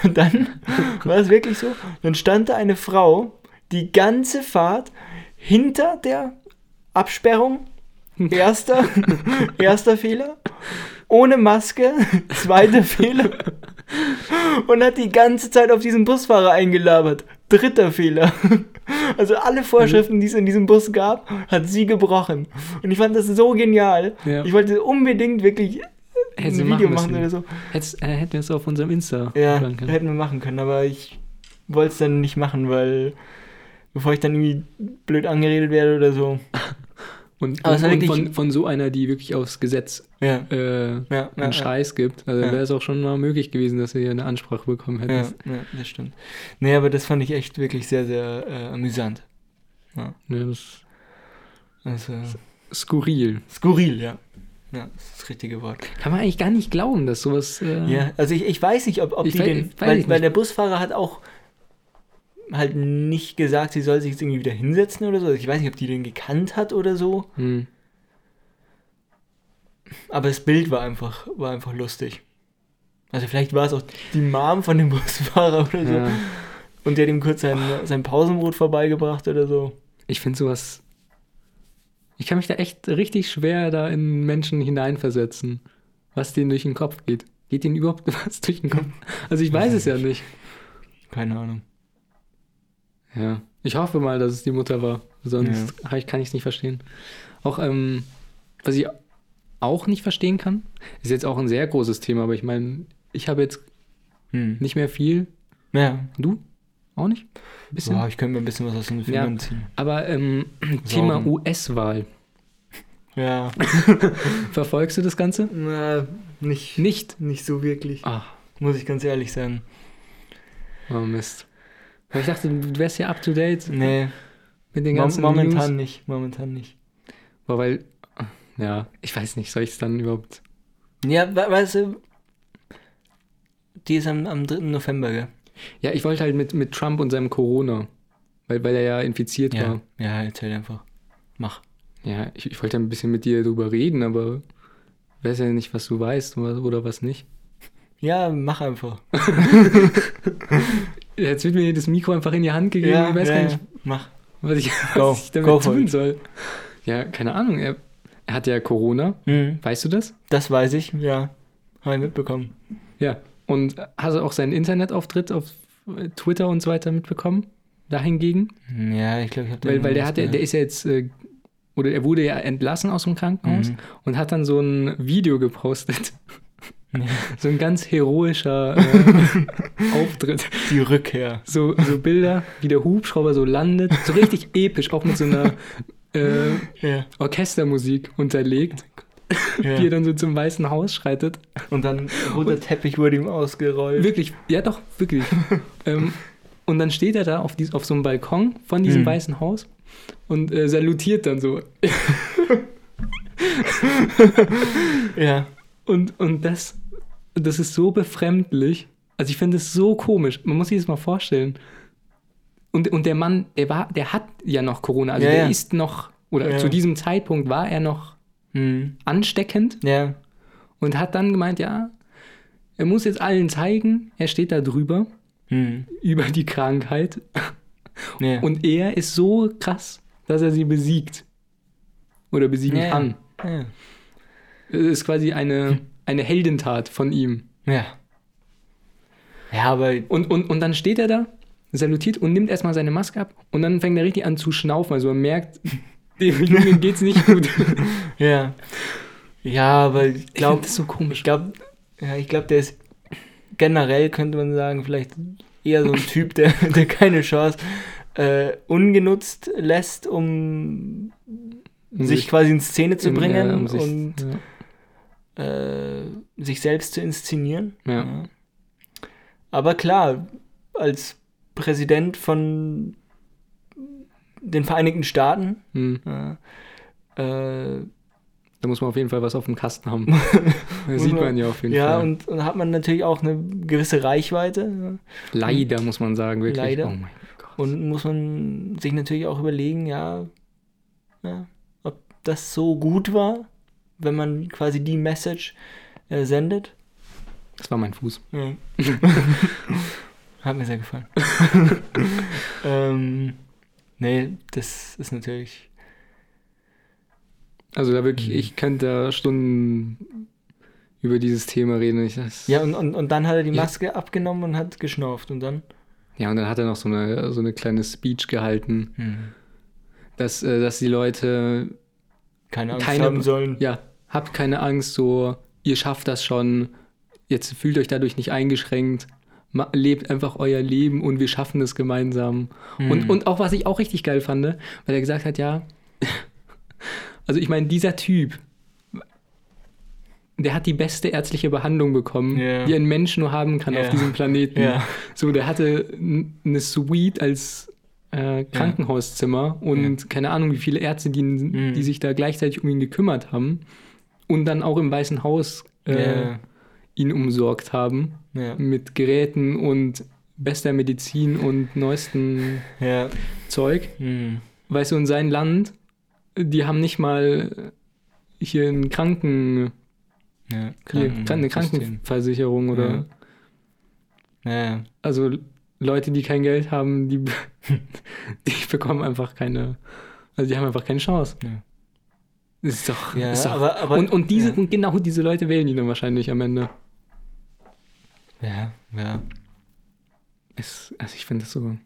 Und dann war es wirklich so, dann stand da eine Frau die ganze Fahrt hinter der Absperrung. Erster, erster Fehler. Ohne Maske. Zweiter Fehler. Und hat die ganze Zeit auf diesen Busfahrer eingelabert. Dritter Fehler. Also alle Vorschriften, die es in diesem Bus gab, hat sie gebrochen. Und ich fand das so genial. Ja. Ich wollte unbedingt wirklich Hättest ein Video machen machen oder so. Hättest, äh, hätten wir es auf unserem Insta Ja, machen können. hätten wir machen können, aber ich wollte es dann nicht machen, weil bevor ich dann irgendwie blöd angeredet werde oder so. Und, und, und von, von so einer, die wirklich aufs Gesetz Ja, äh, ja, ja. einen Scheiß gibt. Also wäre es auch schon mal möglich gewesen, dass du hier eine Ansprache bekommen hättest. ja, das stimmt. Nee, aber das fand ich echt wirklich sehr, sehr äh, amüsant. Ja. das Also, skurril. skurril, ja. Ja, das ist das richtige Wort. Kann man eigentlich gar nicht glauben, dass sowas. Äh, Ja, also ich, ich weiß nicht, ob, ob Ich die den. Weil, ich weil der Busfahrer hat auch halt nicht gesagt, sie soll sich jetzt irgendwie wieder hinsetzen oder so. Also Ich weiß nicht, ob die den gekannt hat oder so. Hm. Aber das Bild war einfach, war einfach lustig. Also vielleicht war es auch die Mom von dem Busfahrer oder so. Ja. Und der hat ihm kurz sein, sein Pausenbrot vorbeigebracht oder so. Ich finde sowas. Ich kann mich da echt richtig schwer da in Menschen hineinversetzen, was denen durch den Kopf geht. Geht denen überhaupt was durch den Kopf? Also ich weiß es ja nicht. Keine Ahnung. Ja. Ich hoffe mal, dass es die Mutter war. Sonst ich- kann ich es nicht verstehen. Auch, ähm, was ich auch nicht verstehen kann, ist jetzt auch ein sehr großes Thema, aber ich meine, ich habe jetzt Hm. nicht mehr viel. Ja. Du? Auch nicht? Ein bisschen? Boah, ich könnte mir ein bisschen was aus den Ja. Fingern ziehen. Aber ähm, Thema. US-Wahl. Ja. Verfolgst du das Ganze? Na, nicht, Nicht. nicht so wirklich. Ah, Muss ich ganz ehrlich sagen. oh Mist. Aber ich dachte, du wärst ja up to date Nee, mit den ganzen momentan News. nicht. Momentan nicht. Boah, weil, ja, ich weiß nicht, soll ich es dann überhaupt. Ja, we weißt du, die ist am, am 3. November, gell? Ja, ich wollte halt mit, mit Trump und seinem Corona, weil, weil er ja infiziert Ja. war. Ja, erzähl einfach. Mach. Ja, ich, ich wollte ein bisschen mit dir drüber reden, aber weiß ja nicht, was du weißt oder, oder was nicht. Ja, mach einfach. Jetzt wird mir das Mikro einfach in die Hand gegeben. ich weiß gar nicht, mach. was ich, was ich damit tun soll. Ja, keine Ahnung. Er, er hat ja Corona. Mhm. Weißt du das? Das weiß ich, ja. Habe ich mitbekommen. Ja. Und hast du auch seinen Internetauftritt auf Twitter und so weiter mitbekommen? Dahingegen? Ja, ich glaube, ich habe Weil, weil der hat, der, der ist ja jetzt, äh, oder er wurde ja entlassen aus dem Krankenhaus Mhm. und hat dann so ein Video gepostet. Ja. So ein ganz heroischer äh, Auftritt. Die Rückkehr. So, so Bilder, wie der Hubschrauber so landet. So richtig episch, auch mit so einer äh, Ja. Orchestermusik unterlegt, wie er ja. dann so zum Weißen Haus schreitet. Und dann roter Teppich wurde ihm ausgerollt. Wirklich, ja doch, wirklich. ähm, und dann steht er da auf, dies, auf so einem Balkon von diesem Hm. Weißen Haus und äh, salutiert dann so. Ja. Und, und das, das ist so befremdlich. Also ich finde es so komisch. Man muss sich das mal vorstellen. Und, und der Mann, der war, der hat ja noch Corona. Also Ja, der ja. ist noch, oder Ja. zu diesem Zeitpunkt war er noch Mhm. ansteckend Ja. und hat dann gemeint, ja, er muss jetzt allen zeigen, er steht da drüber, Mhm. über die Krankheit. Ja. Und er ist so krass, dass er sie besiegt. Oder besiegen Ja. kann. ja. Ist quasi eine, eine Heldentat von ihm. Ja. Ja, aber Und, und, und dann steht er da, salutiert und nimmt erstmal seine Maske ab und dann fängt er richtig an zu schnaufen. Also man merkt, dem Jungen geht's nicht gut. ja. Ja, aber ich glaube, das so komisch. ich glaube, ja, ich glaube, der ist generell könnte man sagen, vielleicht eher so ein Typ, der, der keine Chance äh, ungenutzt lässt, um Um sich quasi in Szene zu bringen ja, um sich- und ja. Äh, sich selbst zu inszenieren. Ja. Aber klar, als Präsident von den Vereinigten Staaten, Hm. ja, äh, Da muss man auf jeden Fall was auf dem Kasten haben. Das sieht man- ja auf jeden ja, Fall. und, und hat man natürlich auch eine gewisse Reichweite Leider muss man sagen, wirklich. Leider. Oh mein Gott. ja, und muss man sich natürlich auch überlegen, ja, ja ob das so gut war, wenn man quasi die Message äh, sendet. das war mein Fuß. Ja. Hat mir sehr gefallen. ähm, nee, das ist natürlich. Also da wirklich, Mhm. ich könnte da Stunden über dieses Thema reden. Ich, Ja, und, und, und dann hat er die Ja. Maske abgenommen und hat geschnauft und dann. ja, und dann hat er noch so eine, so eine kleine Speech gehalten, dass, äh, dass die Leute Keine Angst Keine- haben sollen. Ja, habt keine Angst, so ihr schafft das schon, jetzt fühlt euch dadurch nicht eingeschränkt, lebt einfach euer Leben und wir schaffen es gemeinsam. Und, und auch was ich auch richtig geil fand, weil er gesagt hat, ja, also ich meine, dieser Typ, der hat die beste ärztliche Behandlung bekommen, Ja. die ein Mensch nur haben kann Ja. auf diesem Planeten. Ja. So, der hatte eine Suite als äh, Krankenhauszimmer und keine Ahnung, wie viele Ärzte, die, Mhm. die sich da gleichzeitig um ihn gekümmert haben und dann auch im Weißen Haus äh, Ja. ihn umsorgt haben Ja. mit Geräten und bester Medizin und neuesten Ja. Zeug. Hm. Weißt du, in sein Land, die haben nicht mal hier einen Kranken, hier, eine. Krankenversicherung oder also Leute, die kein Geld haben, die, die bekommen einfach keine, also die haben einfach keine Chance. Ja. Das ist doch, Ja, ist doch aber, aber und, und diese, ja. und genau diese Leute wählen ihn dann wahrscheinlich am Ende. Ja, ja. Es, also ich finde das so.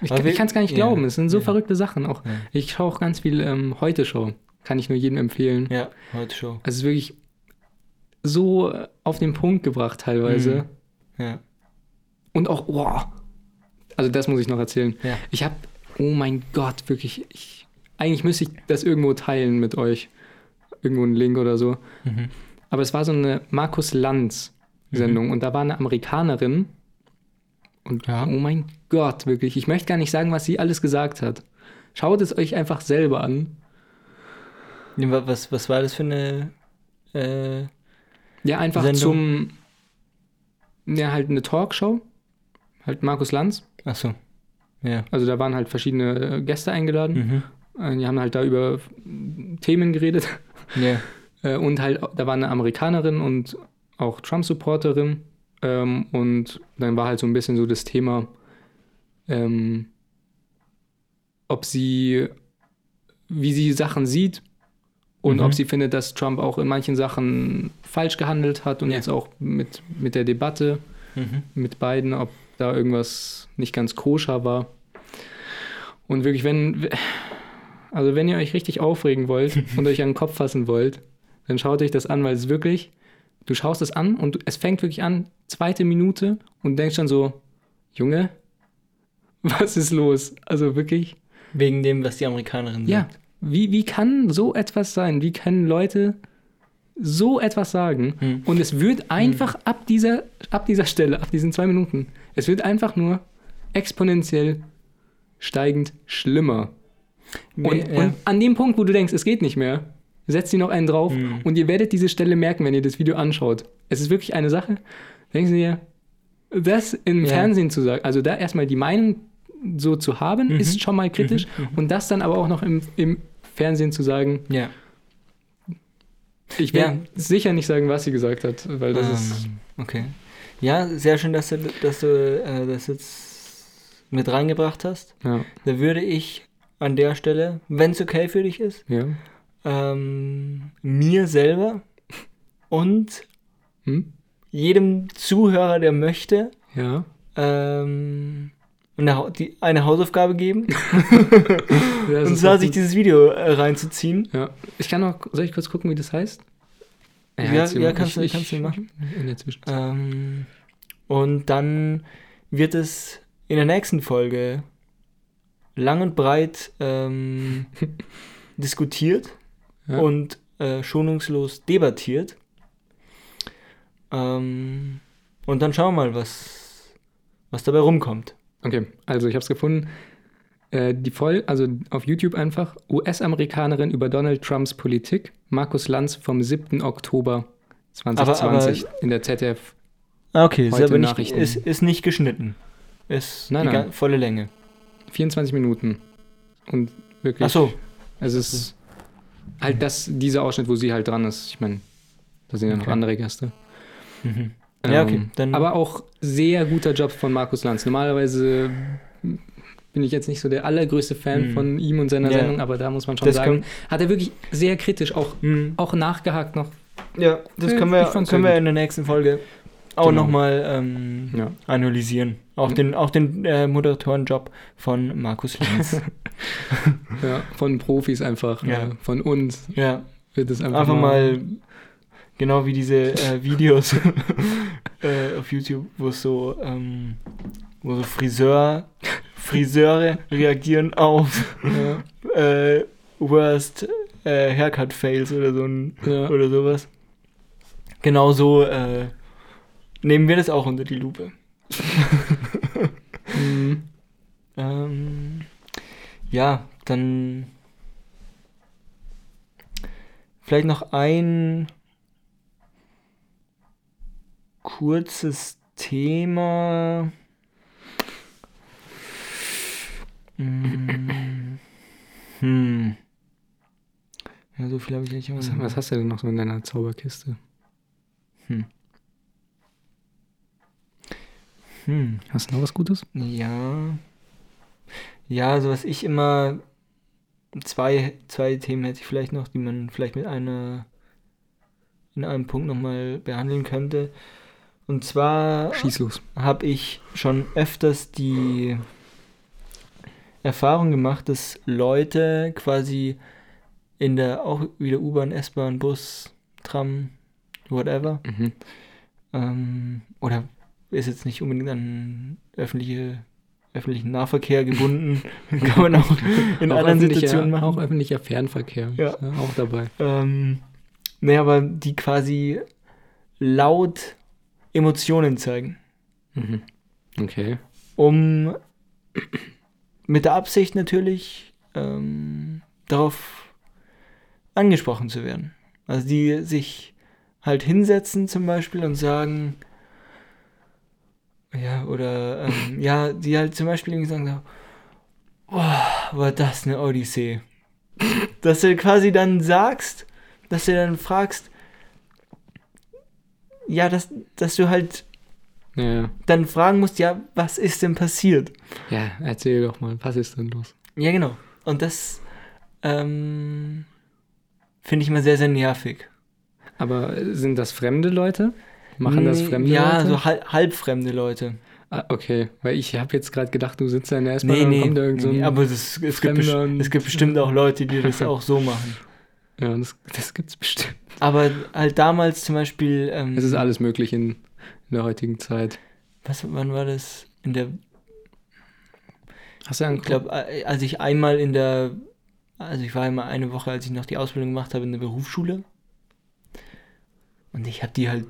Ich, ich kann es gar nicht ja, glauben. Es sind so ja. verrückte Sachen. Auch ich schaue auch ganz viel ähm, heute Show. Kann ich nur jedem empfehlen. Ja, heute Show. Also es ist wirklich so äh, auf den Punkt gebracht teilweise. Mhm. Ja. Und auch, wow. Also das muss ich noch erzählen. Ja. Ich habe, oh mein Gott, wirklich, ich, eigentlich müsste ich das irgendwo teilen mit euch. Irgendwo einen Link oder so. Mhm. Aber es war so eine Markus Lanz Sendung und da war eine Amerikanerin und Ja. oh mein Gott, wirklich, ich möchte gar nicht sagen, was sie alles gesagt hat. Schaut es euch einfach selber an. Was, was war das für eine. Äh, Ja, einfach Sendung? zum, ja, halt eine Talkshow. Halt Markus Lanz. achso. Ja. Also da waren halt verschiedene äh, Gäste eingeladen. Mhm. Äh, Die haben halt da über Themen geredet. Ja. Äh, Und halt, da war eine Amerikanerin und auch Trump-Supporterin. Ähm, und dann war halt so ein bisschen so das Thema, ähm, ob sie, wie sie Sachen sieht und Mhm. ob sie findet, dass Trump auch in manchen Sachen falsch gehandelt hat und Ja. jetzt auch mit, mit der Debatte Mhm. mit beiden, ob da irgendwas nicht ganz koscher war. Und wirklich, wenn, also wenn ihr euch richtig aufregen wollt und euch an den Kopf fassen wollt, dann schaut euch das an, weil es wirklich, du schaust es an und es fängt wirklich an, zweite Minute und denkst schon so, Junge, was ist los? Also wirklich, Wegen dem, was die Amerikanerin ja, sagt. wie, wie kann so etwas sein? Wie können Leute so etwas sagen? Hm. Und es wird einfach ab, dieser, ab dieser Stelle, ab diesen zwei Minuten, es wird einfach nur exponentiell steigend schlimmer. Und, ja. und an dem Punkt, wo du denkst, es geht nicht mehr, setzt sie noch einen drauf Hm. und ihr werdet diese Stelle merken, wenn ihr das Video anschaut. Es ist wirklich eine Sache, denken Sie dir, das im Ja. Fernsehen zu sagen, also da erstmal die Meinung so zu haben, Mhm. ist schon mal kritisch. Und das dann aber auch noch im, im Fernsehen zu sagen, ja. ich will Ja. sicher nicht sagen, was sie gesagt hat, weil das ist. Ähm, okay. Ja, sehr schön, dass du, dass du äh, das jetzt mit reingebracht hast. Ja, Da würde ich an der Stelle, wenn es okay für dich ist, ja. ähm, mir selber und Hm? jedem Zuhörer, der möchte, Ja. ähm, eine, Hau- die, eine Hausaufgabe geben. Ja, und zwar sich dieses Video äh, reinzuziehen. ja. Ich kann noch, soll ich kurz gucken, wie das heißt? Ja, ja, mal. kannst du- kannst du machen. In der Zwischenzeit. Ähm, und dann wird es in der nächsten Folge lang und breit ähm, diskutiert Ja. und äh, schonungslos debattiert. Ähm, und dann schauen wir mal, was, was dabei rumkommt. Okay, also ich habe es gefunden. Äh, die voll, also auf YouTube einfach US-Amerikanerin über Donald Trumps Politik, Markus Lanz vom 7. Oktober 2020 in der ZDF. Ah, Okay, ist aber nicht, ist, ist nicht geschnitten. Ist Nein, die nein. volle Länge. 24 Minuten. Und wirklich. Ach so. Es ist halt das, dieser Ausschnitt, wo sie halt dran ist. Ich meine, da sind ja noch Okay. andere Gäste. Mhm. Ja, okay, Ähm, dann- aber auch sehr guter Job von Markus Lanz. Normalerweise bin ich jetzt nicht so der allergrößte Fan Mhm. von ihm und seiner Ja. Sendung, aber da muss man schon Das sagen, hat er wirklich sehr kritisch auch, Mhm. auch nachgehakt noch. Ja, das Ja, können wir, können wir in der nächsten Folge auch Genau. nochmal ähm, Ja. analysieren. Auch Mhm. den, auch den äh, Moderatorenjob von Markus Lenz. Ja, von Profis einfach, Ja. äh, von uns. ja, wird es Einfach, mal, genau wie diese äh, Videos äh, auf YouTube, wo so, ähm, wo so Friseur, Friseure reagieren auf Ja. äh, Worst äh, Haircut Fails oder so ein, oder sowas. Genau so äh, nehmen wir das auch unter die Lupe. Mhm. Ähm, ja, dann vielleicht noch ein kurzes Thema. Mm, Hm. Ja, so viel habe ich nicht Was, was hast du denn noch so in deiner Zauberkiste? Hm. Hast du noch was Gutes? Ja. Ja, also was ich immer. Zwei, zwei Themen hätte ich vielleicht noch, die man vielleicht mit einer. in einem Punkt nochmal behandeln könnte. Und zwar Schieß los. habe ich schon öfters die Erfahrung gemacht, dass Leute quasi in der auch wieder U-Bahn, S-Bahn, Bus, Tram, whatever, Mhm. ähm, oder ist jetzt nicht unbedingt an öffentliche, öffentlichen Nahverkehr gebunden, kann man auch in auch anderen Situationen machen. Auch öffentlicher Fernverkehr. Ja. Ist auch dabei. Ähm, nee, aber die quasi laut Emotionen zeigen. Mhm. Okay. um mit der Absicht natürlich ähm, darauf angesprochen zu werden. Also die sich halt hinsetzen zum Beispiel und sagen, ja, oder ähm, ja, die halt zum Beispiel irgendwie sagen, so, oh, war das eine Odyssee. Dass du quasi dann sagst, dass du dann fragst, ja, dass, dass du halt Ja, dann fragen musst, ja, was ist denn passiert? ja, erzähl doch mal, was ist denn los? Ja, genau. Und das ähm, finde ich immer sehr, sehr nervig. Aber sind das fremde Leute? Machen das fremde ja, Leute? so halb, halbfremde Leute. Ah, okay, weil ich habe jetzt gerade gedacht, du sitzt da in der S-Bahn Nee, und nee, kommt da irgend so nee, aber das, es, gibt es gibt bestimmt auch Leute, die das auch so machen. ja, das, das gibt's bestimmt. Aber halt damals zum Beispiel, ähm, Es ist alles möglich in, in der heutigen Zeit. was, wann war das? In der, Hast du einen ich glaube, als ich einmal in der, also ich war einmal eine Woche, als ich noch die Ausbildung gemacht habe in der Berufsschule. Und ich habe die halt,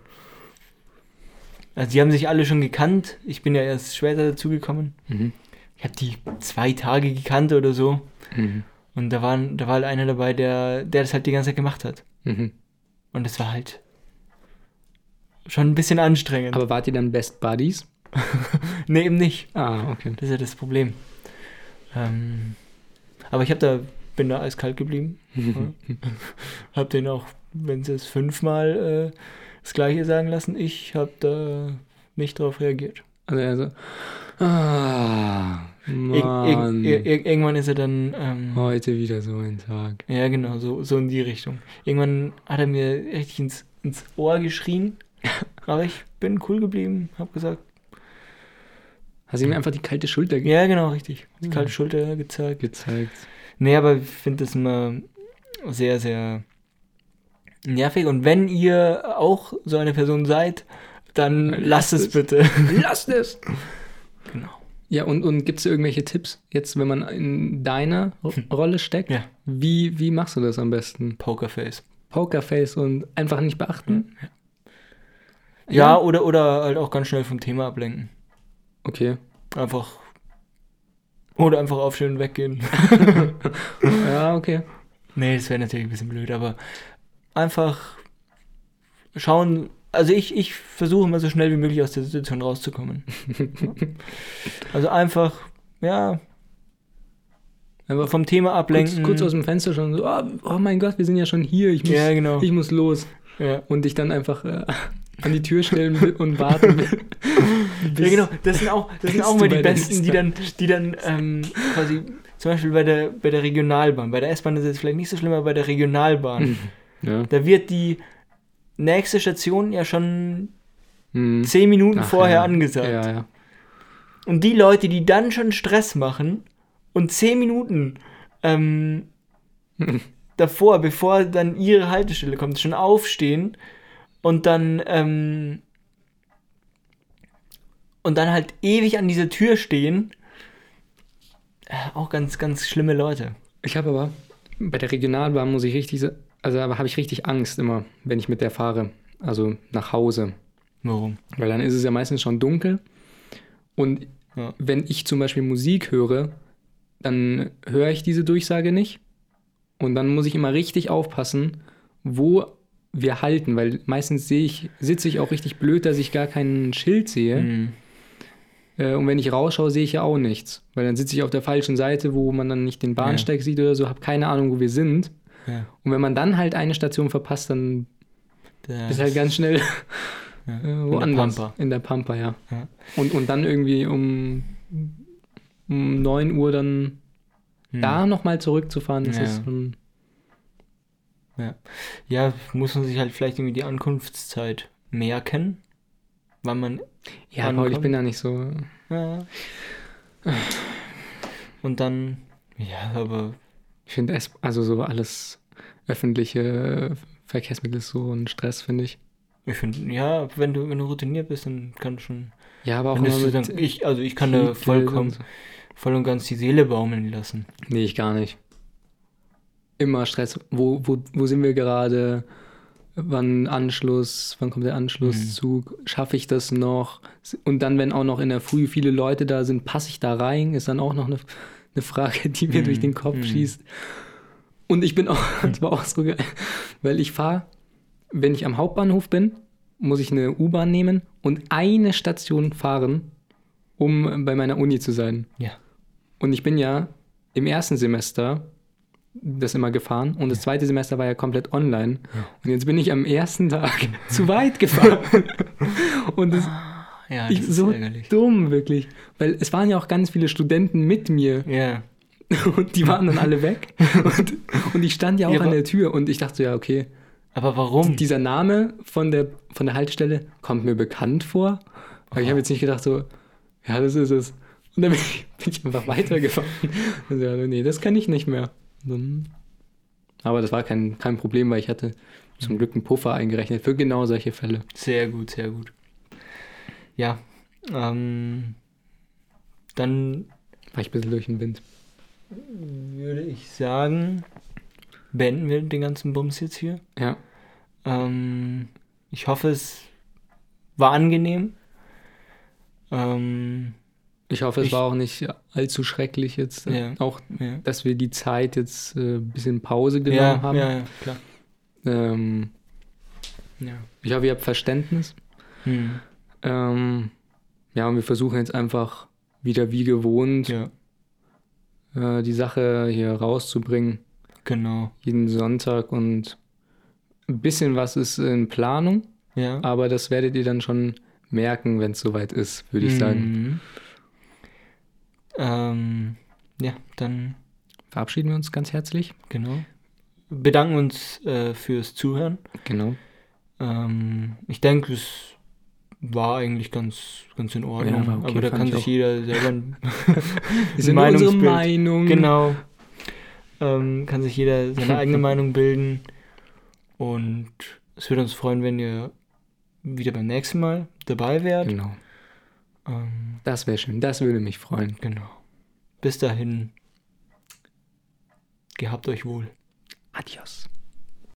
also die haben sich alle schon gekannt. Ich bin ja erst später dazugekommen. Mhm. Ich habe die zwei Tage gekannt oder so. Mhm. Und da, waren, da war halt einer dabei, der, der das halt die ganze Zeit gemacht hat. Mhm. Und das war halt schon ein bisschen anstrengend. Aber wart ihr dann Best Buddies? nee, eben nicht. Ah, okay. Das ist ja das Problem. Ähm, aber ich habe da, bin da eiskalt geblieben. hab den auch, wenn sie es fünfmal äh, das gleiche sagen lassen, ich habe da nicht drauf reagiert. Also er so, ah, Ir Mann, ir ir irgendwann ist er dann, ähm, heute wieder so ein Tag. ja genau, so, so in die Richtung. Irgendwann hat er mir richtig ins, ins Ohr geschrien, aber ich bin cool geblieben, hab gesagt, Hast du ihm einfach die kalte Schulter ge ja genau, richtig. Die Ja. kalte Schulter gezeigt. gezeigt? Nee, aber ich finde das immer sehr, sehr nervig. Und wenn ihr auch so eine Person seid, dann lasst Lasst es es. bitte. Lasst es! Genau. Ja, und, und gibt es irgendwelche Tipps, jetzt, wenn man in deiner Ro- Rolle steckt? Ja. Wie, wie machst du das am besten? Pokerface. Pokerface und einfach nicht beachten? Ja, oder, oder halt auch ganz schnell vom Thema ablenken. Okay. Einfach. Oder einfach aufstehen und weggehen. Ja, okay. nee, das wäre natürlich ein bisschen blöd, aber einfach schauen. Also ich, ich versuche immer so schnell wie möglich aus der Situation rauszukommen. also einfach, ja, Einfach vom Thema kurz, ablenken. kurz aus dem Fenster schon so, oh, oh mein Gott, wir sind ja schon hier, ich muss, Ja, genau. ich muss los. ja. Und dich dann einfach äh, an die Tür stellen und warten. Ja, genau. Das sind auch, das sind auch mal die Besten, die dann, die dann ähm, quasi, zum Beispiel bei der, bei der Regionalbahn. Bei der S-Bahn ist es vielleicht nicht so schlimm, aber bei der Regionalbahn. Ja. Da wird die nächste Station ja schon Hm. zehn Minuten Ach, vorher ja. angesagt. Ja. Und die Leute, die dann schon Stress machen und zehn Minuten ähm, davor, bevor dann ihre Haltestelle kommt, schon aufstehen und dann ähm, und dann halt ewig an dieser Tür stehen. Äh, auch ganz, ganz schlimme Leute. Ich habe aber bei der Regionalbahn muss ich richtig, sa- also aber habe ich richtig Angst immer, wenn ich mit der fahre, also nach Hause, Warum? weil dann ist es ja meistens schon dunkel und Ja. wenn ich zum Beispiel Musik höre, dann höre ich diese Durchsage nicht und dann muss ich immer richtig aufpassen, wo wir halten, weil meistens sehe ich, sitze ich auch richtig blöd, dass ich gar kein Schild sehe. Hm. Äh, und wenn ich rausschaue, sehe ich ja auch nichts. Weil dann sitze ich auf der falschen Seite, wo man dann nicht den Bahnsteig sieht oder so, habe keine Ahnung, wo wir sind. Ja. Und wenn man dann halt eine Station verpasst, dann Der ist halt ganz schnell ja. äh, In der woanders. Pampa. In der Pampa, ja. Ja. Und, und dann irgendwie um, um 9 Uhr dann Hm. da nochmal zurückzufahren, das Ja. ist schon. Ja. ja, muss man sich halt vielleicht irgendwie die Ankunftszeit merken, wann man. Ja, Wann Paul, ich bin da nicht so. Ja. Und dann. Ja, aber. Ich finde es, also so alles öffentliche Verkehrsmittel ist so ein Stress, finde ich. Ich finde, ja, wenn du, wenn du routiniert bist, dann kann du schon. Ja, aber auch immer mit dann, ich, also ich kann da vollkommen, so. voll und ganz die Seele baumeln lassen. Nee, ich gar nicht. Immer Stress. Wo, wo, wo sind wir gerade? Wann Anschluss? Wann kommt der Anschlusszug? Schaffe ich das noch? Und dann, wenn auch noch in der Früh viele Leute da sind, passe ich da rein? Ist dann auch noch eine, eine Frage, die mir Mhm. durch den Kopf Mhm. schießt. Und ich bin auch, das war auch so geil, weil ich fahre, wenn ich am Hauptbahnhof bin, muss ich eine U-Bahn nehmen und eine Station fahren, um bei meiner Uni zu sein. Ja. Und ich bin ja im ersten Semester das immer gefahren und das zweite Semester war ja komplett online. Und jetzt bin ich am ersten Tag zu weit gefahren. und das Ja, ich, das ist so ärgerlich. dumm, wirklich. Weil es waren ja auch ganz viele Studenten mit mir Ja. und die waren dann alle weg. Und, und ich stand ja auch Ja, an der Tür und ich dachte so, ja, okay, Aber warum? dieser Name von der, von der Haltestelle kommt mir bekannt vor. Aber ich habe jetzt nicht gedacht so, ja, das ist es. Und dann bin ich, bin ich einfach weitergefahren. Also, ja, nee, das kann ich nicht mehr. Dann, aber das war kein, kein Problem, weil ich hatte zum Glück einen Puffer eingerechnet für genau solche Fälle. Sehr gut, sehr gut. Ja. Ähm, dann War ich ein bisschen durch den Wind. Würde ich sagen, beenden wir den ganzen Bums jetzt hier. Ja, Ähm, ich hoffe, es war angenehm. Ähm, ich hoffe, es Ich- war auch nicht allzu schrecklich jetzt. äh, Ja. Auch, ja. dass wir die Zeit jetzt äh, ein bisschen Pause genommen Ja, haben. ja, ja, klar. Ähm, ich hoffe, ihr habt Verständnis. Hm. Ähm, ja, und wir versuchen jetzt einfach wieder wie gewohnt ja, äh, die Sache hier rauszubringen, genau. jeden Sonntag und ein bisschen was ist in Planung, Ja. aber das werdet ihr dann schon merken, wenn es soweit ist, würde ich sagen. Mhm. Ähm, ja, dann Verabschieden wir uns ganz herzlich. genau. Bedanken uns äh, fürs Zuhören. Genau. Ähm, ich denke, es war eigentlich ganz, ganz in Ordnung. Ja, okay, aber da kann ich sich jeder selber ein ist nur unsere Meinungsbild- Meinung. Genau. Ähm, kann sich jeder seine eigene Meinung bilden. Und es würde uns freuen, wenn ihr wieder beim nächsten Mal dabei wärt. Genau. Ähm, Das wäre schön. Das würde mich freuen. genau. Bis dahin. Gehabt euch wohl. Adios.